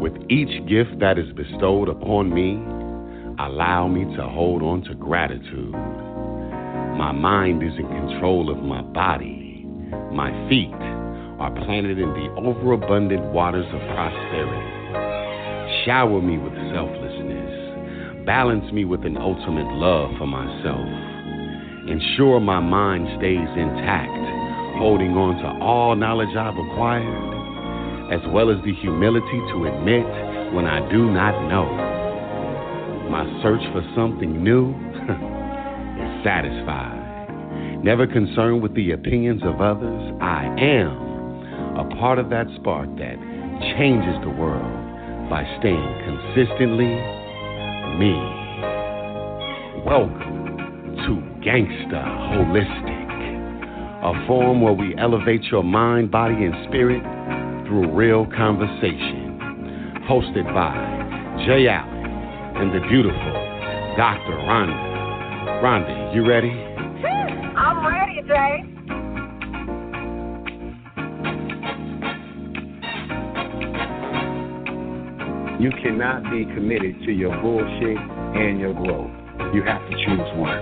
With each gift that is bestowed upon me, allow me to hold on to gratitude. My mind is in control of my body. My feet are planted in the overabundant waters of prosperity. Shower me with selflessness. Balance me with an ultimate love for myself. Ensure my mind stays intact, holding on to all knowledge I've acquired, as well as the humility to admit when I do not know. My search for something new is satisfied. Never concerned with the opinions of others, I am a part of that spark that changes the world by staying consistently me. Welcome to Gangsta Holistic, a forum where we elevate your mind, body, and spirit through real conversation. Hosted by Jay Allen and the beautiful Dr. Rhonda. Rhonda, you ready? Hmm, I'm ready, Jay. You cannot be committed to your bullshit and your growth. You have to choose one.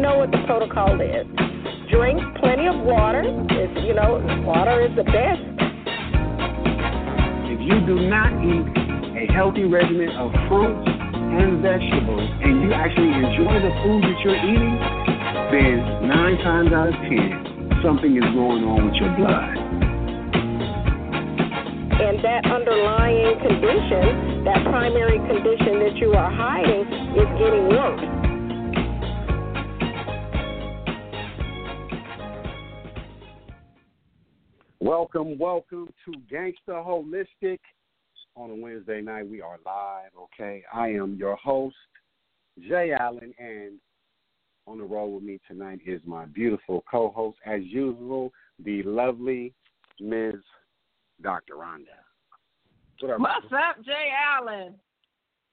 Know what the protocol is. Drink plenty of water. It's, you know, water is the best. If you do not eat a healthy regimen of fruits and vegetables, and you actually enjoy the food that you're eating, then nine times out of ten, something is going on with your blood. And that underlying condition, that primary condition that you are hiding, is getting worse. Welcome, welcome to Gangsta Holistic. On a Wednesday night, we are live, okay? I am your host, Jay Allen, and on the road with me tonight is my beautiful co host, as usual, the lovely Ms. Dr. Rhonda. What up? What's up, Jay Allen?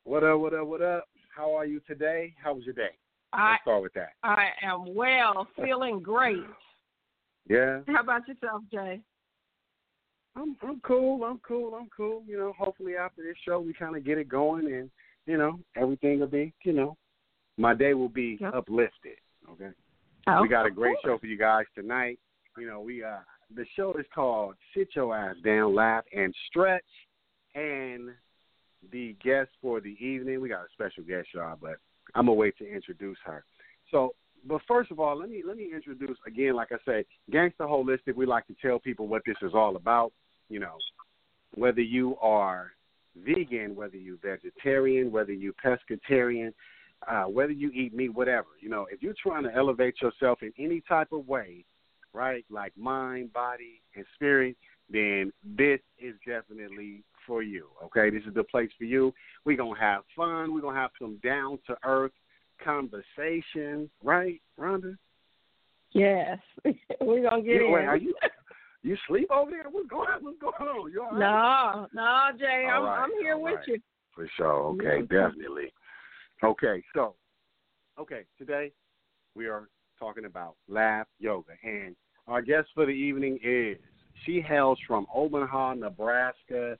What up, what up, what up? How are you today? How was your day? I Let's start with that. I am well, feeling great. Yeah? How about yourself, Jay? I'm I'm cool. I'm cool. I'm cool. You know, hopefully after this show we kind of get it going, and you know everything will be, you know, my day will be Yep. uplifted. Okay. Oh, we got a great show for you guys tonight. You know, we uh the show is called Sit Your Ass Down, Laugh and Stretch, and the guest for the evening we got a special guest, y'all, but I'm gonna wait to introduce her. So. But first of all, let me let me introduce again. Like I say, Gangsta Holistic. We like to tell people what this is all about you know, whether you are vegan, whether you're vegetarian, whether you're pescatarian, uh, whether you eat meat, whatever, you know, if you're trying to elevate yourself in any type of way, right, like mind, body, and spirit, then this is definitely for you. Okay, this is the place for you. We're gonna have fun. We're gonna have some down to earth conversation, right, Rhonda? Yes, we're gonna get You- in. wait, are you you sleep over there? What's going What's going on? You all right? No, no, Jay, All I'm right, I'm here with right. you. For sure. Okay, definitely. Okay, so okay, today we are talking about laugh yoga, and our guest for the evening is she hails from Omaha, Nebraska.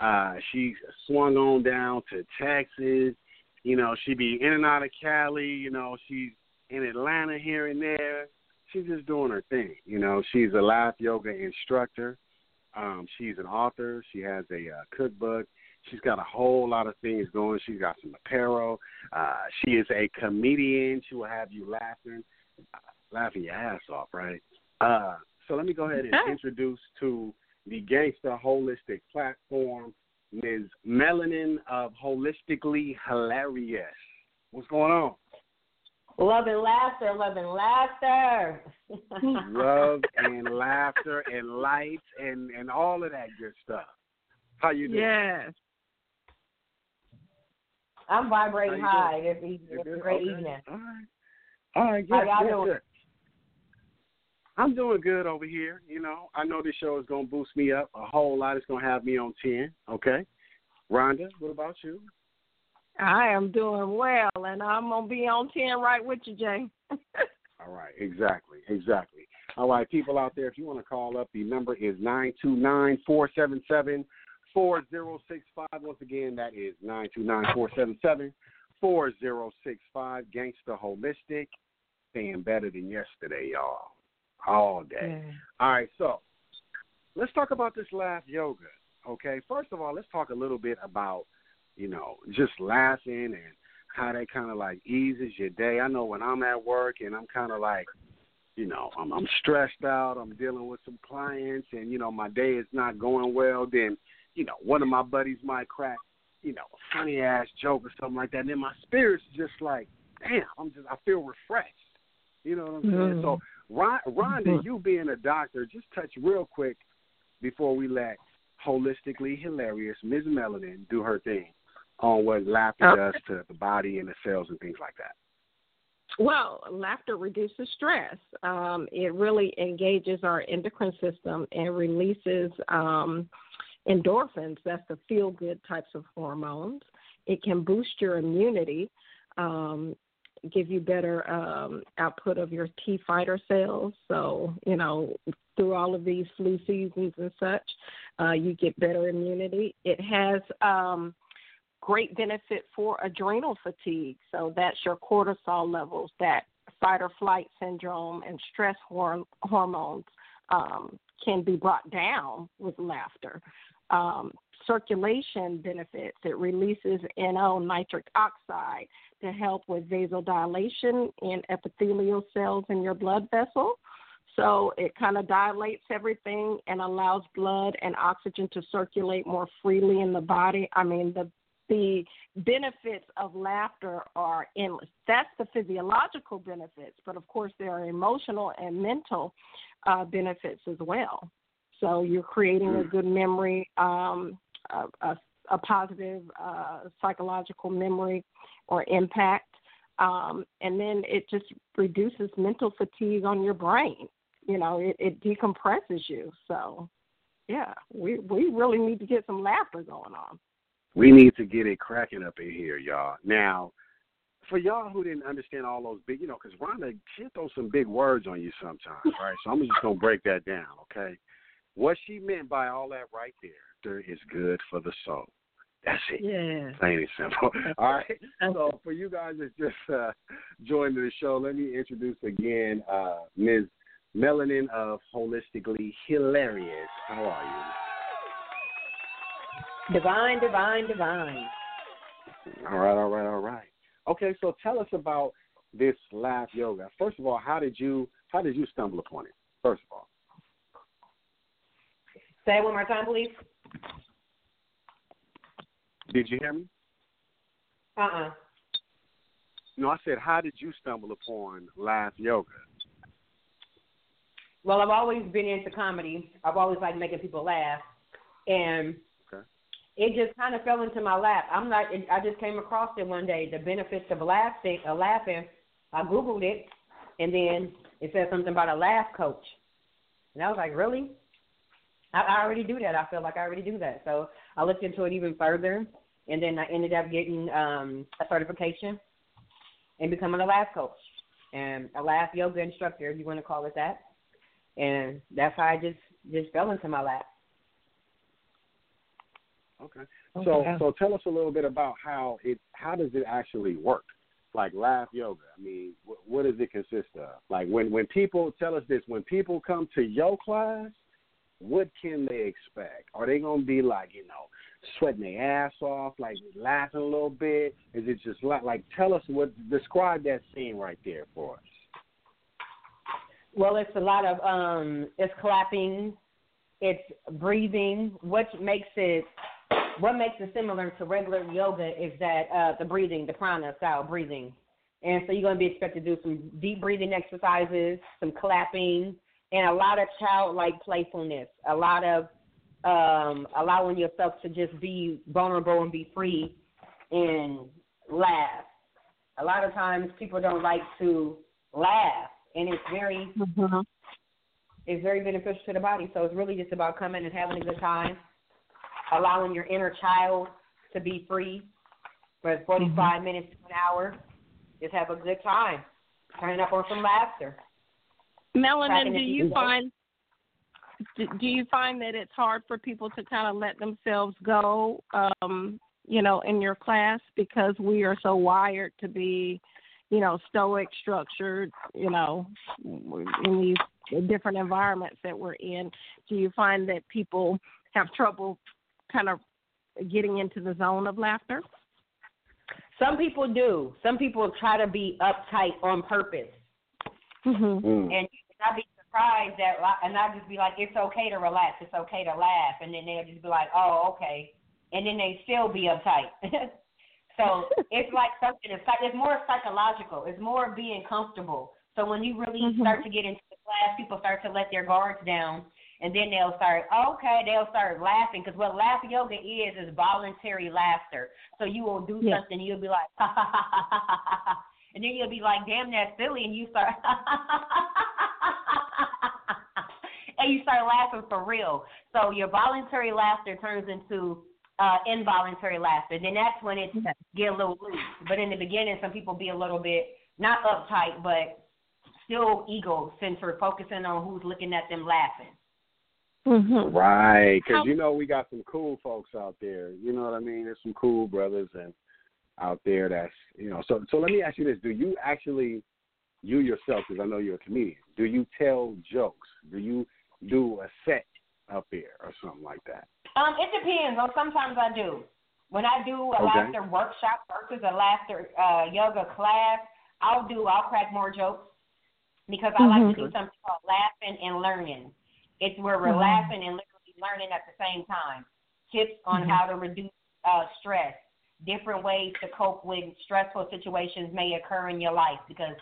Uh, she swung on down to Texas. You know, she be in and out of Cali. You know, she's in Atlanta here and there. She's just doing her thing. You know, she's a laugh yoga instructor. Um, she's an author. She has a uh, cookbook. She's got a whole lot of things going. She's got some apparel. Uh, she is a comedian. She will have you laughing, uh, laughing your ass off, right? Uh, so let me go ahead and introduce to the Gangsta Holistic platform, Ms. Melanin of Holistically Hilarious. What's going on? Love and laughter, love and laughter. Love and laughter and lights and and all of that good stuff. How you doing? Yes. I'm vibrating high you this evening. It's a great Okay. evening. All right. All right. Good. How y'all good, doing? good. I'm doing good over here. You know, I know this show is going to boost me up a whole lot. It's going to have me on 10. Okay. Rhonda, what about you? I am doing well, and I'm gonna be on ten right with you, Jay. All right. Exactly. Exactly. All right, people out there, if you want to call up, the number is nine two nine four seven seven four zero six five. Once again, that is nine two nine four seven seven four zero six five. Gangsta Holistic, staying better than yesterday, y'all, all day. Yeah. All right, so let's talk about this laugh yoga. Okay, first of all, let's talk a little bit about you know just laughing and how that kind of like eases your day. I know when I'm at work and I'm kind of like, you know, I'm, I'm stressed out. I'm dealing with some clients, and you know my day is not going well. Then, you know, one of my buddies might crack, you know, a funny ass joke or something like that. And then my spirit's just like, damn, I'm just I feel refreshed. You know what I'm saying? Mhm. So, Ron, Rhonda, Mhm. you being a doctor, just touch real quick before we let holistically hilarious Ms. Melanin do her thing on what laughter Okay. does to the body and the cells and things like that. Well, laughter reduces stress. Um, it really engages our endocrine system and releases um, endorphins. That's the feel good types of hormones. It can boost your immunity, um, give you better um, output of your T fighter cells. So, you know, through all of these flu seasons and such, uh, you get better immunity. It has. Um, great benefit for adrenal fatigue. So that's your cortisol levels, that fight or flight syndrome, and stress horm- hormones um, can be brought down with laughter. Um, circulation benefits. It releases NO, nitric oxide, to help with vasodilation in epithelial cells in your blood vessel. So it kind of dilates everything and allows blood and oxygen to circulate more freely in the body. I mean, the the benefits of laughter are endless. That's the physiological benefits, but of course there are emotional and mental uh, benefits as well. So you're creating a good memory, um, a, a, a positive uh, psychological memory or impact, um, and then it just reduces mental fatigue on your brain. You know, it, it decompresses you. So, yeah, we we really need to get some laughter going on. We need to get it cracking up in here, y'all. Now, for y'all who didn't understand all those big, you know, because Rhonda, she throws some big words on you sometimes, right? So I'm just going to break that down, okay? What she meant by all that right there, there is good for the soul. That's it. Yeah. Plain and simple. All right. So for you guys that just uh, joined the show, let me introduce again uh, Ms. Melanin of Holistically Hilarious. How are you? Divine, divine, divine. All right, all right, all right. Okay, so tell us about this laugh yoga. First of all, how did you how did you stumble upon it? First of all, Say it one more time, please. did you hear me? Uh-uh. No, I said, how did you stumble upon laugh yoga? Well, I've always been into comedy. I've always liked making people laugh, and. It just kind of fell into my lap. I'm not. I just came across it one day. The benefits of laughing. Uh, laughing. I googled it, and then it said something about a laugh coach, and I was like, really? I, I already do that. I feel like I already do that. So I looked into it even further, and then I ended up getting um, a certification and becoming a laugh coach and a laugh yoga instructor, if you want to call it that and that's how I just just fell into my lap. Okay. So so tell us a little bit about how it how does it actually work? Like laugh yoga. I mean, wh- what does it consist of? Like when when people tell us this, when people come to your class, what can they expect? Are they gonna be like you know sweating their ass off, like laughing a little bit? Is it just like like tell us what describe that scene right there for us? Well, it's a lot of um, it's clapping, it's breathing. What makes it what makes it similar to regular yoga is that uh, the breathing, the prana style breathing, and so you're going to be expected to do some deep breathing exercises, some clapping, and a lot of childlike playfulness, a lot of um, allowing yourself to just be vulnerable and be free and laugh. A lot of times people don't like to laugh, and it's very Mhm. it's very beneficial to the body. So it's really just about coming and having a good time, allowing your inner child to be free for 45 minutes to an hour. Just have a good time, turning up on some laughter. Melanin, do you find do, do you find that it's hard for people to kind of let themselves go, um, you know, in your class because we are so wired to be, you know, stoic, structured, you know, in these different environments that we're in. Do you find that people have trouble kind of getting into the zone of laughter? Some people do. Some people try to be uptight on purpose. Mm-hmm. Mm. And I'd be surprised that, and I'd just be like, it's okay to relax, it's okay to laugh, and then they'll just be like, oh, okay, and then they still be uptight. so it's like something. It's like it's more psychological. It's more being comfortable. So when you really Mhm. start to get into the class, people start to let their guards down, and then they'll start. Okay, they'll start laughing because what laugh yoga is is voluntary laughter. So you will do Yeah. something, you'll be like, ha ha ha ha ha ha ha, and then you'll be like, damn, that's silly, and you start. And you start laughing for real. So your voluntary laughter turns into uh, involuntary laughter. Then that's when it get a little loose. But in the beginning, some people be a little bit not uptight, but still ego centered, focusing on who's looking at them laughing. Mm-hmm. Right, because you know we got some cool folks out there. You know what I mean? There's some cool brothers and out there that's you know. So so let me ask you this: Do you actually, you yourself, because I know you're a comedian, do you tell jokes? Do you do a set up there or something like that? Um, it depends. On sometimes I do. When I do a Okay. laughter workshop versus a laughter uh, yoga class, I'll do. I'll crack more jokes because I like to do something called laughing and learning. It's where we're Mhm. laughing and literally learning at the same time. Tips on Mhm. how to reduce uh, stress, different ways to cope with stressful situations may occur in your life because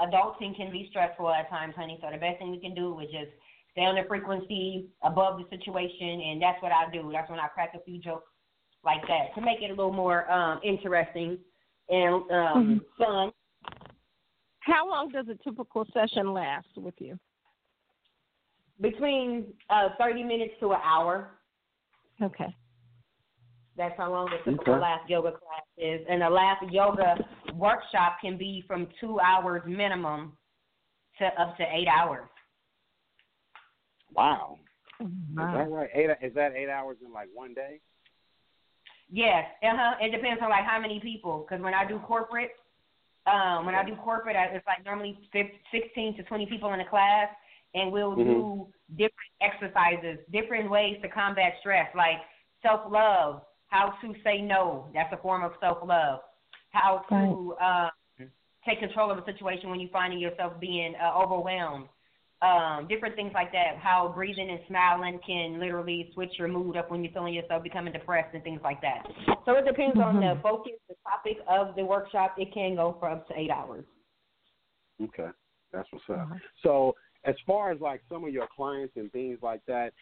adulting can be stressful at times, honey. So the best thing we can do is just stay on the frequency above the situation, and that's what I do. That's when I crack a few jokes like that to make it a little more um, interesting and um, fun. How long does a typical session last with you? Between uh, 30 minutes to an hour. Okay. That's how long the typical Okay. laugh yoga class is. And the laugh yoga workshop can be from two hours minimum to up to eight hours. Wow, is that right? Eight is that eight hours in like one day? Yes, uh huh. It depends on like how many people. Because when I do corporate, um, when I do corporate, I- it's like normally 15, 16 to 20 people in a class, and we'll do different exercises, different ways to combat stress, like self love, how to say no. That's a form of self love. How to uh, take control of a situation when you're finding yourself being uh, overwhelmed. Um, different things like that. How breathing and smiling can literally switch your mood up when you're feeling yourself becoming depressed and things like that. So it depends on the focus, the topic of the workshop. It can go for up to eight hours. Okay, that's what's up. So, as far as like some of your clients and things like that,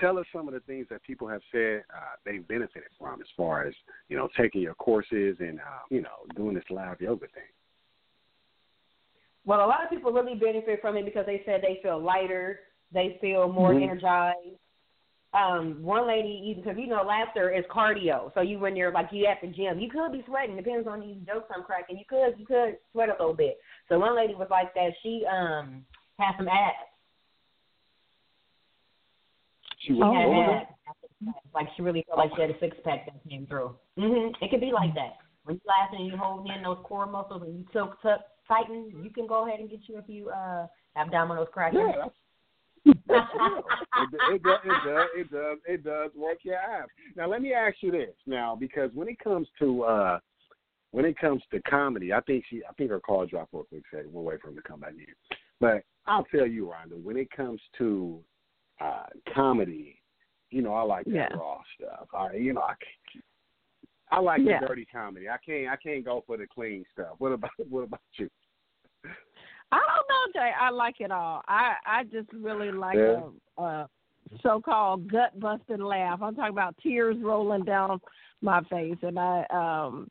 tell us some of the things that people have said uh, they've benefited from, as far as you know, taking your courses and uh, you know, doing this live yoga thing. Well, a lot of people really benefit from it because they said they feel lighter, they feel more Mhm. energized. Um, one lady, even because you know, laughter is cardio. So you when you're like you at the gym, you could be sweating. Depends on these jokes I'm cracking. You could you could sweat a little bit. So one lady was like that. She um had some abs. She She had over abs. Like she really felt like she had a six pack that came through. Mhm. It could be like that. When you're laughing and you're holding in those core muscles and you tilt tuck tighten, you can go ahead and get you a few uh abdominals cracking. Yeah, real. It, it, does, it does. It does. It does work your abs. Now, let me ask you this now, because when it comes to uh when it comes to comedy, I think she, I think her call dropped a quick second. We'll wait for him to come back in. But I'll tell you, Rhonda, when it comes to uh comedy, you know, I like that Yeah. raw stuff. I, you know, I, can't- I like Yeah. the dirty comedy. I can't, I can't go for the clean stuff. What about, what about you? I don't know, Jay. I like it all. I I just really like Yeah. a, a so-called gut busting laugh. I'm talking about tears rolling down my face. And I um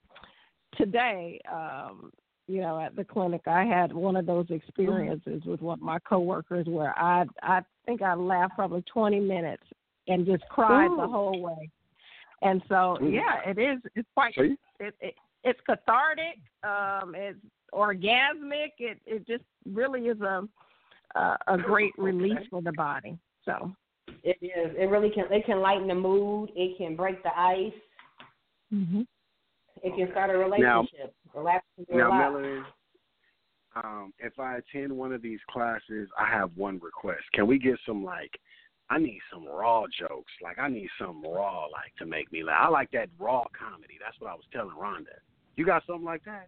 today, um, you know, at the clinic, I had one of those experiences with one of my coworkers where I I think I laughed probably 20 minutes and just cried the whole way. And so, Ooh. yeah, it is. It's quite See? it, it it's cathartic um it's orgasmic it it just really is a uh, a great release for the body. So it is. It really can. It can lighten the mood. It can break the ice. Mm-hmm. It can start a relationship. Now, now Melanie, um, if I attend one of these classes, I have one request. Can we get some like I need some raw jokes. Like I need some raw, like to make me laugh. I like that raw comedy. That's what I was telling Rhonda. You got something like that?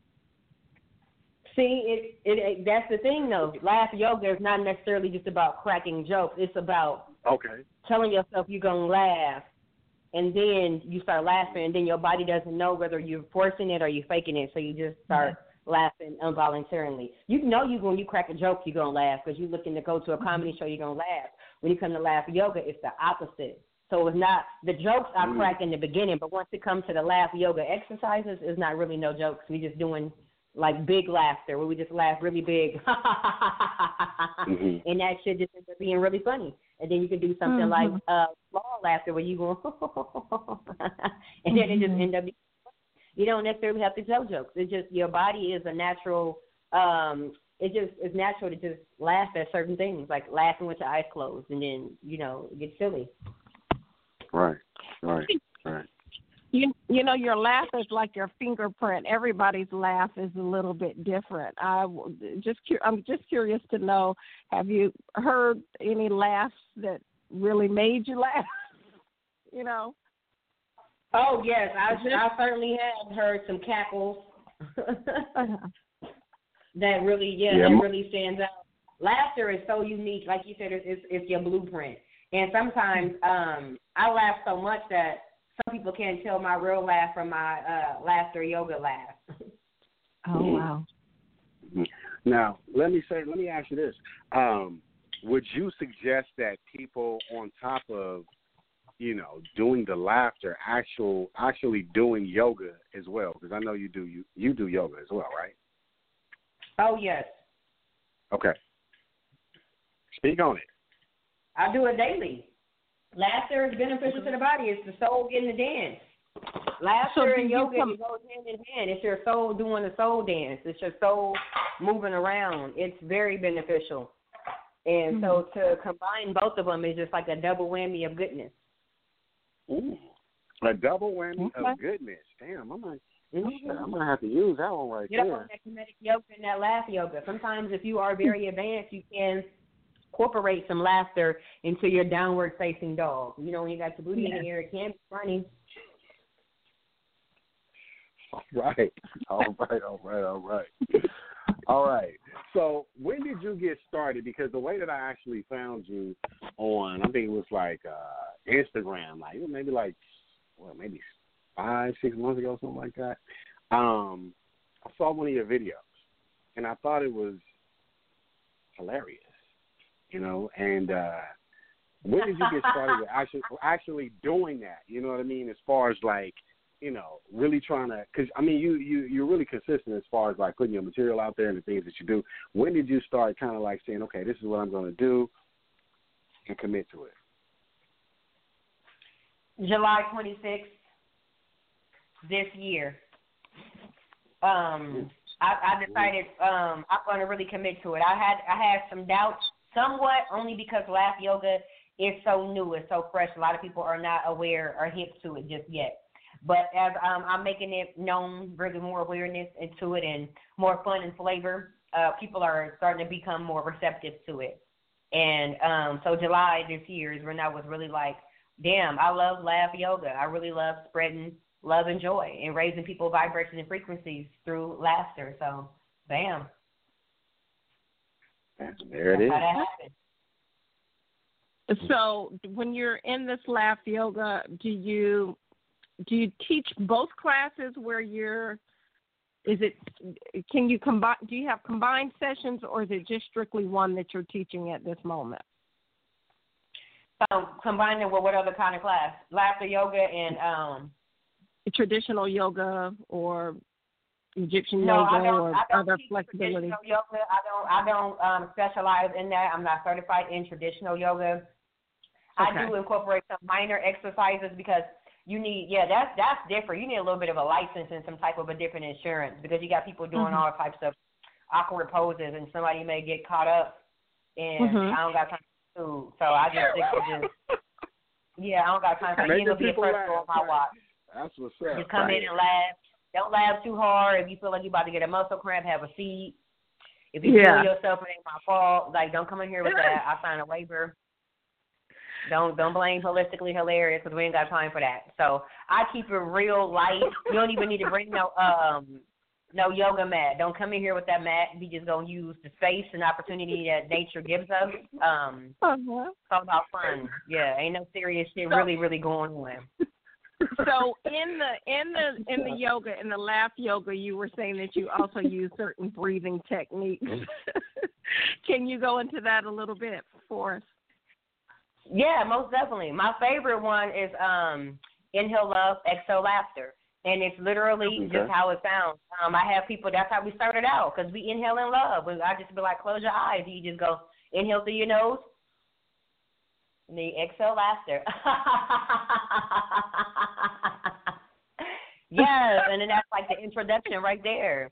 See, it, it, it that's the thing though. Laugh yoga is not necessarily just about cracking jokes. It's about okay telling yourself you're gonna laugh, and then you start laughing, and then your body doesn't know whether you're forcing it or you're faking it, so you just start mm-hmm. laughing involuntarily. You know you when you crack a joke you're gonna laugh because you're looking to go to a comedy show you're gonna laugh. When you come to laugh yoga, it's the opposite. So it's not the jokes I mm. crack in the beginning, but once it comes to the laugh yoga exercises, it's not really no jokes. We're just doing like big laughter where we just laugh really big, mm-hmm. and that shit just ends up being really funny. And then you can do something mm-hmm. like uh, small laughter where you go, and then it just mm-hmm. end up. You don't necessarily have to tell jokes. It's just your body is a natural. um It just it's natural to just laugh at certain things, like laughing with your eyes closed, and then you know get silly. Right, right, right. You you know your laugh is like your fingerprint. Everybody's laugh is a little bit different. I just I'm just curious to know have you heard any laughs that really made you laugh? you know. Oh yes, I I certainly have heard some cackles. that really yeah, yeah, that really stands out. Laughter is so unique, like you said, it's it's, it's your blueprint. And sometimes um I laugh so much that some people can't tell my real laugh from my uh, laughter yoga laugh. oh wow! Now let me say, let me ask you this: um, Would you suggest that people, on top of you know doing the laughter, actual actually doing yoga as well? Because I know you do you you do yoga as well, right? Oh yes. Okay. Speak on it. I do it daily. Laughter is beneficial to the body. It's the soul getting the dance. Laughter so and yoga come... goes hand in hand. It's your soul doing the soul dance. It's your soul moving around. It's very beneficial. And mm-hmm. so to combine both of them is just like a double whammy of goodness. Ooh, a double whammy okay. of goodness. Damn, I'm like, mm-hmm. I'm gonna have to use that one right Get there. Get on that Kemetic yoga and that laugh yoga. Sometimes if you are very advanced, you can incorporate some laughter into your downward facing dog. You know, when you got your booty yeah. in the air, it can be funny. All right. All right, all right, all right. all right. So when did you get started? Because the way that I actually found you on I think it was like uh Instagram, like maybe like well, maybe five, six months ago, something like that. Um I saw one of your videos and I thought it was hilarious you know, and uh when did you get started with actually actually doing that? You know what I mean? As far as like, you know, really trying to, because I mean, you you you're really consistent as far as like putting your material out there and the things that you do. When did you start kind of like saying, okay, this is what I'm going to do, and commit to it? July 26th this year. Um, I, I decided um, I'm going to really commit to it. I had I had some doubts somewhat only because laugh yoga is so new, it's so fresh. A lot of people are not aware or hip to it just yet. But as um, I'm making it known, bringing more awareness into it and more fun and flavor, uh, people are starting to become more receptive to it. And um, so July this year is when I was really like, damn, I love laugh yoga. I really love spreading love and joy and raising people vibrations and frequencies through laughter. So, bam. There it is. So, when you're in this laugh yoga, do you do you teach both classes where you're? Is it? Can you combine? Do you have combined sessions, or is it just strictly one that you're teaching at this moment? Um, combining with what other kind of class? Laughter yoga and um. Traditional yoga or Egyptian no, yoga I don't, or I don't other flexibility? Yoga. I don't. I don't um, specialize in that. I'm not certified in traditional yoga. Okay. I do incorporate some minor exercises because you need. Yeah, that's that's different. You need a little bit of a license and some type of a different insurance because you got people doing mm-hmm. all types of awkward poses, and somebody may get caught up and Mhm. I don't got time for food, so I just stick to just yeah, I don't got time for Make you the to be a people on my watch. That's what's up. Just come in and laugh. Don't laugh too hard. If you feel like you're about to get a muscle cramp, have a seat. If you Yeah. feel yourself, it ain't my fault. Like, don't come in here with that. I signed a waiver. Don't don't blame holistically hilarious because we ain't got time for that. So I keep it real light. You don't even need to bring no um no yoga mat. Don't come in here with that mat. We just gonna use the space and opportunity that nature gives us. Um, Uh-huh. it's all about fun. Yeah, ain't no serious shit really really going on. So in the in the in the yoga in the laugh yoga, you were saying that you also use certain breathing techniques. Can you go into that a little bit for us? Yeah, most definitely. My favorite one is um inhale love, exhale laughter. And it's literally Okay. just how it sounds. Um, I have people. That's how we started out because we inhale in love. We- I just be like, close your eyes. You just go inhale through your nose, then exhale laughter. yes, and then that's like the introduction right there.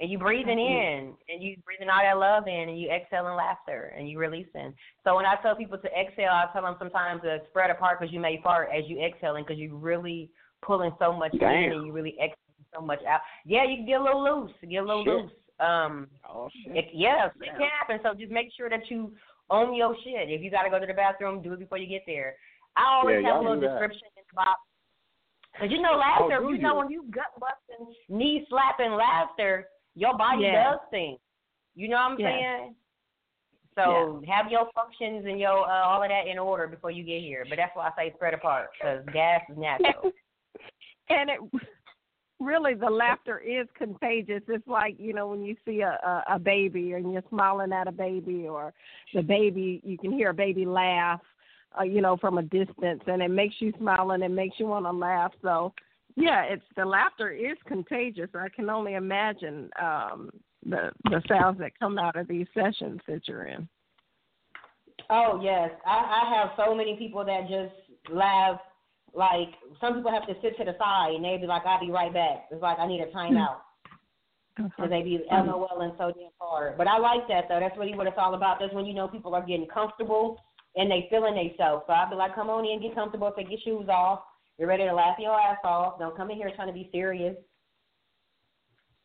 And you breathing in, and you breathing all that love in, and you exhaling laughter, and you releasing. So when I tell people to exhale, I tell them sometimes to spread apart because you may fart as you exhaling because you're really pulling so much Damn. in and you really exhaling so much out. Yeah, you can get a little loose, get a little Shit. loose. Um, Oh shit. it, yeah, it can happen. So just make sure that you own your shit. If you got to go to the bathroom, do it before you get there. I always Yeah, have a little do that. description in the box. Cause you know laughter, Oh, do you know when you gut busting, knee slapping laughter, your body Yeah. does things. You know what I'm Yeah. saying? So have your functions and your uh, all of that in order before you get here. But that's why I say spread apart because gas is natural. And it really the laughter is contagious. It's like you know when you see a, a a baby and you're smiling at a baby, or the baby you can hear a baby laugh, uh, you know from a distance, and it makes you smile and it makes you want to laugh. So yeah, it's the laughter is contagious. I can only imagine um the the sounds that come out of these sessions that you're in. Oh yes, I, I have so many people that just laugh. Like some people have to sit to the side and they be like, "I'll be right back." It's like I need a timeout because they be LOLing so damn hard. But I like that though. That's really what it's all about. That's when you know people are getting comfortable and they feeling themselves. So I'll be like, "Come on in, get comfortable, take your shoes off. You're ready to laugh your ass off. Don't come in here trying to be serious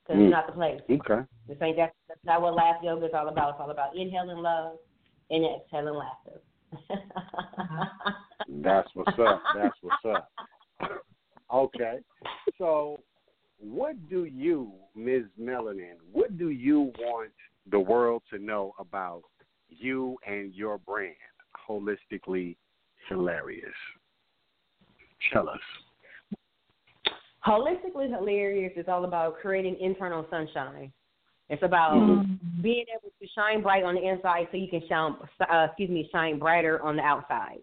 because Mm. it's not the place. Okay. This ain't that, that's not what laugh yoga is all about. It's all about inhaling love and exhaling laughter. That's what's up. That's what's up. Okay. So, what do you, Ms. Melanin, what do you want the world to know about you and your brand, Holistically Hilarious? Tell us. Holistically hilarious is all about creating internal sunshine. It's about Mm-hmm. being able to shine bright on the inside so you can shine, uh, excuse me, shine brighter on the outside.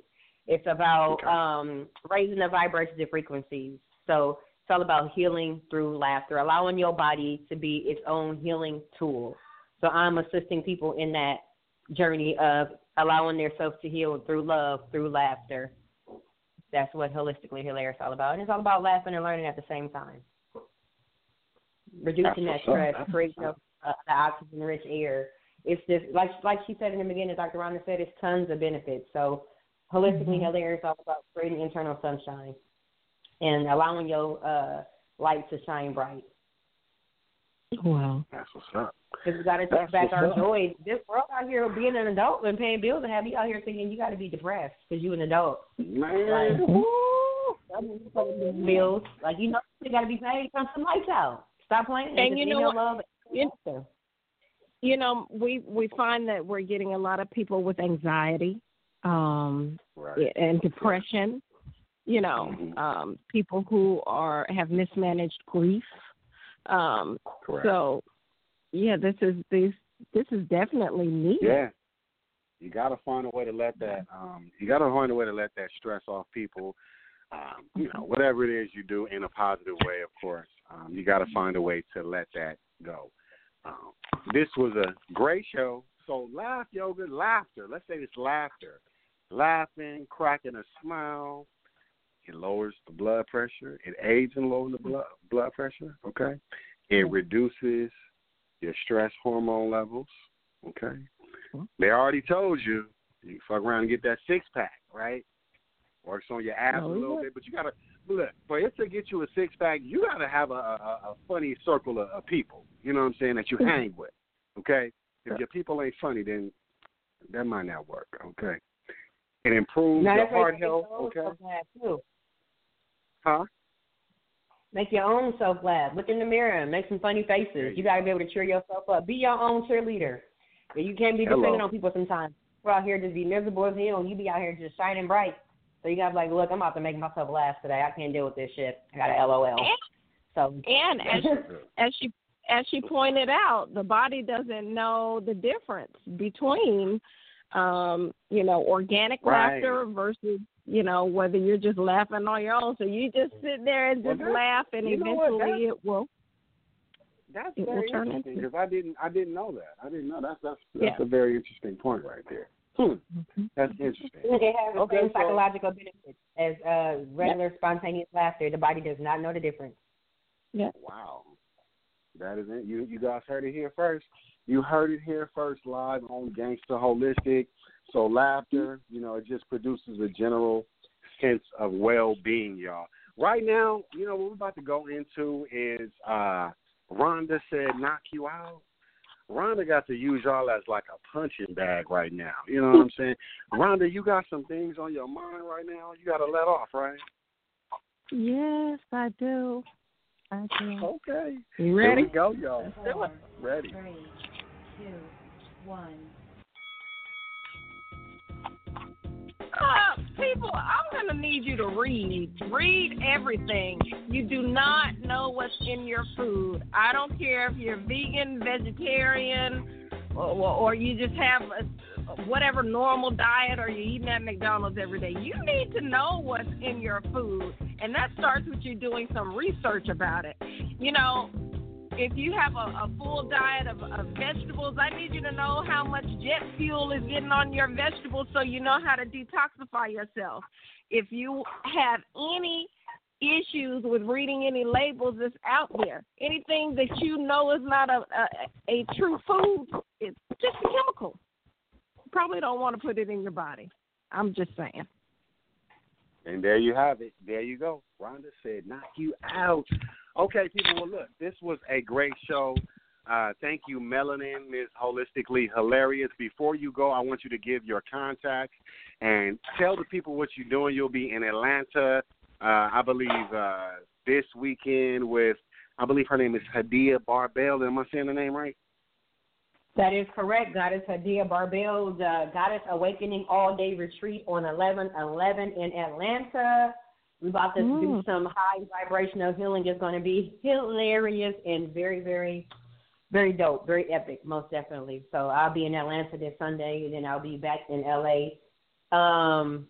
It's about Okay. um, raising the vibrations and frequencies. So it's all about healing through laughter, allowing your body to be its own healing tool. So I'm assisting people in that journey of allowing themselves to heal through love, through laughter. That's what holistically hilarious is all about. And it's all about laughing and learning at the same time. Reducing that That's up. stress, creating the, uh, the oxygen rich air. It's just like like she said in the beginning, Dr. Rhonda said it's tons of benefits. So holistically hilarious is all about creating internal sunshine and allowing your uh light to shine bright. Wow. That's what's up. Because we got to That's take back our up. joy. This world out here, being an adult and paying bills, and have you out here thinking you got to be depressed because you an adult. Man. I mean, you supposed to pay bills, like you know, you got to be paid. Turn some lights out. Stop playing. And Just you know what? Love You- you know we we find that we're getting a lot of people with anxiety um Right. and depression you know Mhm. um people who are have mismanaged grief um Correct. so yeah this is this this is definitely needed Yeah. You gotta find a way to let that um you gotta find a way to let that stress off people. Um, you know, whatever it is you do in a positive way, of course. Um, you gotta find a way to let that go. Um, this was a great show. So laugh yoga, laughter. Let's say it's laughter. Laughing, cracking a smile. It lowers the blood pressure. It aids in lowering the blood blood pressure. Okay. It reduces your stress hormone levels. Okay mm-hmm. They already told you you fuck around and get that six pack, right? Works on your abs Oh, a little bit, but you gotta look for it to get you a six pack. You gotta have a, a, a funny circle of, of people. You know what I'm saying that you hang with. Okay, if your people ain't funny, then that might not work. Okay, it improves Now your heart health. make your own Okay, self-lab, too. huh? Make your own self laugh. Look in the mirror and make some funny faces. you You got to be able to cheer yourself up. Be your own cheerleader. You can't be Hello. on people sometimes. We're out here just be miserable as hell, and you be out here just shining bright. So you got to be like, look, I'm about to make myself laugh today. I can't deal with this shit. I got a LOL. So And as she, as she as she pointed out, the body doesn't know the difference between, um, you know, organic Right. laughter versus, you know, whether you're just laughing on your own. So you just sit there and just that- laugh, and you what, eventually it will. That's It will very turn interesting because I didn't I didn't know that. I didn't know that's that's that's Yeah. a very interesting point right there. Hmm. That's interesting. it has the Okay, same so- psychological benefits as uh, regular spontaneous laughter. The body does not know the difference. Yeah. Wow. That is it. You you guys heard it here first. You heard it here first live on Gangsta Holistic. So laughter, you know, it just produces a general sense of well being, y'all. Right now, you know, what we're about to go into is uh Rhonda said knock you out. Rhonda got to use y'all as like a punching bag right now. You know what I'm saying? Rhonda, you got some things on your mind right now. You got to let off, right? Yes, I do. I do. Okay. You Here ready? we go, y'all. do it. Ready. Two, one. Uh, people, I'm going to need you to read. Read everything. You do not know what's in your food. I don't care if you're vegan, vegetarian, or, or you just have a, whatever normal diet or you're eating at McDonald's every day. You need to know what's in your food. And that starts with you doing some research about it. You know, if you have a, a full diet of, of vegetables, I need you to know how much jet fuel is getting on your vegetables so you know how to detoxify yourself. If you have any issues with reading any labels that's out there, anything that you know is not a, a, a true food, it's just a chemical. You probably don't want to put it in your body. I'm just saying. And there you have it. There you go. Rhonda said, knock you out. Okay, people, well, look, this was a great show. Uh, thank you, Melanin, Ms. Holistically Hilarious. Before you go, I want you to give your contacts and tell the people what you're doing. You'll be in Atlanta, uh, I believe, uh, this weekend with, I believe her name is Hadia Barbell. Am I saying the name right? That is correct. Goddess Hadia Barbell, the Goddess Awakening All Day Retreat on 11 11 in Atlanta. We're about to do Mm. some high vibrational healing. It's going to be hilarious and very, very, very dope, very epic, most definitely. So I'll be in Atlanta this Sunday, and then I'll be back in LA um,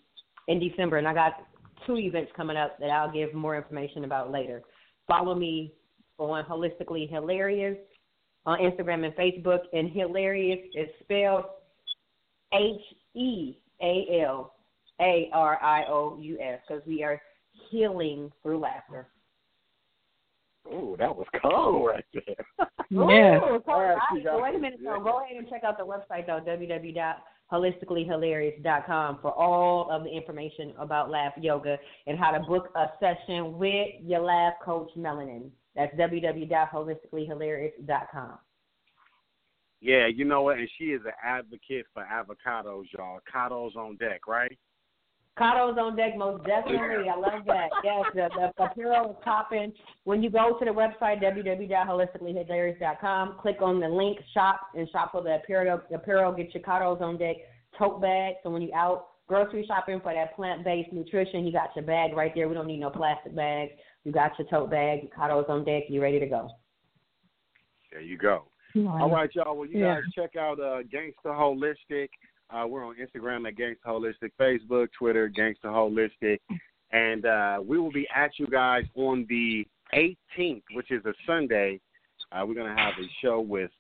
in December. And I got two events coming up that I'll give more information about later. Follow me on Holistically Hilarious on Instagram and Facebook. And hilarious is spelled H E A L A R I O U S because we are healing through laughter. Oh, that was cool right there. Yeah. Ooh, so All right, I- so wait a minute though. Yeah. Go ahead and check out the website though, www.holisticallyhilarious.com for all of the information about Laugh Yoga and how to book a session with your Laugh Coach Melanin. That's www.holisticallyhilarious.com. Yeah, you know what? And she is an advocate for avocados, y'all. Avocados on deck, right? Cotto's on deck, most definitely. I love that. Yes, the, the apparel is popping. When you go to the website, www.holisticallyhilarious.com, click on the link, shop, and shop for the apparel. The apparel, get your Cotto's on deck tote bag. So when you're out grocery shopping for that plant-based nutrition, you got your bag right there. We don't need no plastic bags. You got your tote bag, your Cotto's on deck. You ready to go. There you go. All right, y'all. Well, you Yeah. guys check out uh, Gangsta Holistic. Uh, we're on Instagram at Gangsta Holistic, Facebook, Twitter, Gangsta Holistic, and uh, we will be at you guys on the 18th, which is a Sunday. Uh, we're gonna have a show with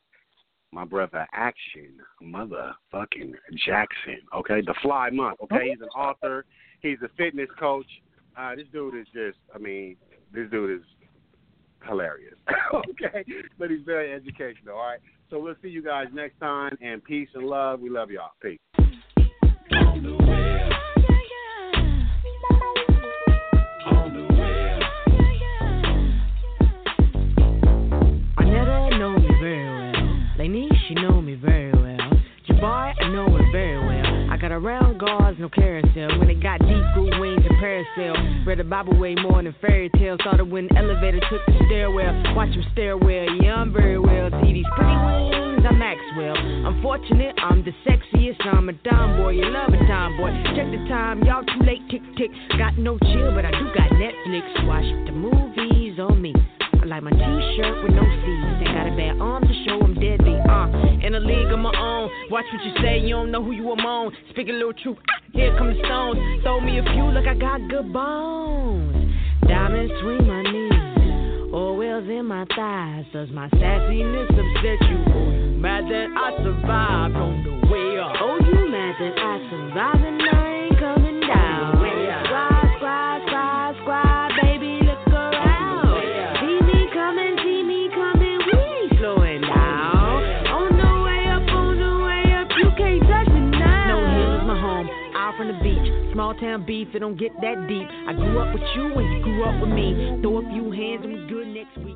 my brother Action, motherfucking Jackson. Okay, the Fly Month. Okay, he's an author. He's a fitness coach. Uh, this dude is just, I mean, this dude is hilarious. okay, but he's very educational. All right, so we'll see you guys next time. And peace and love. We love y'all. Peace. Around guards, no carousel. When it got deep, wings parasail. Read the Bible way more than fairy tales. Saw the the elevator took the stairwell. Watch them stairwell, yeah, I'm very well. See these pretty wings, I'm Maxwell. I'm fortunate, I'm the sexiest. I'm a dime boy, you love a dime boy. Check the time, y'all too late, tick tick. Got no chill, but I do got Netflix. Watch the movies on me. Like my t-shirt with no sleeves. Ain't got a bad arm to show I'm deadly. Uh, in a league of my own. Watch what you say, you don't know who you among. Speak a little truth. Ah, here come the stones. Throw me a few like I got good bones. Diamonds between my knees. Oils in my thighs. Does my sassiness upset you? Mad that I survived on the way up? Oh, you mad that I survived and I Town beef, it don't get that deep. I grew up with you and you grew up with me. Throw a few hands and we good next week.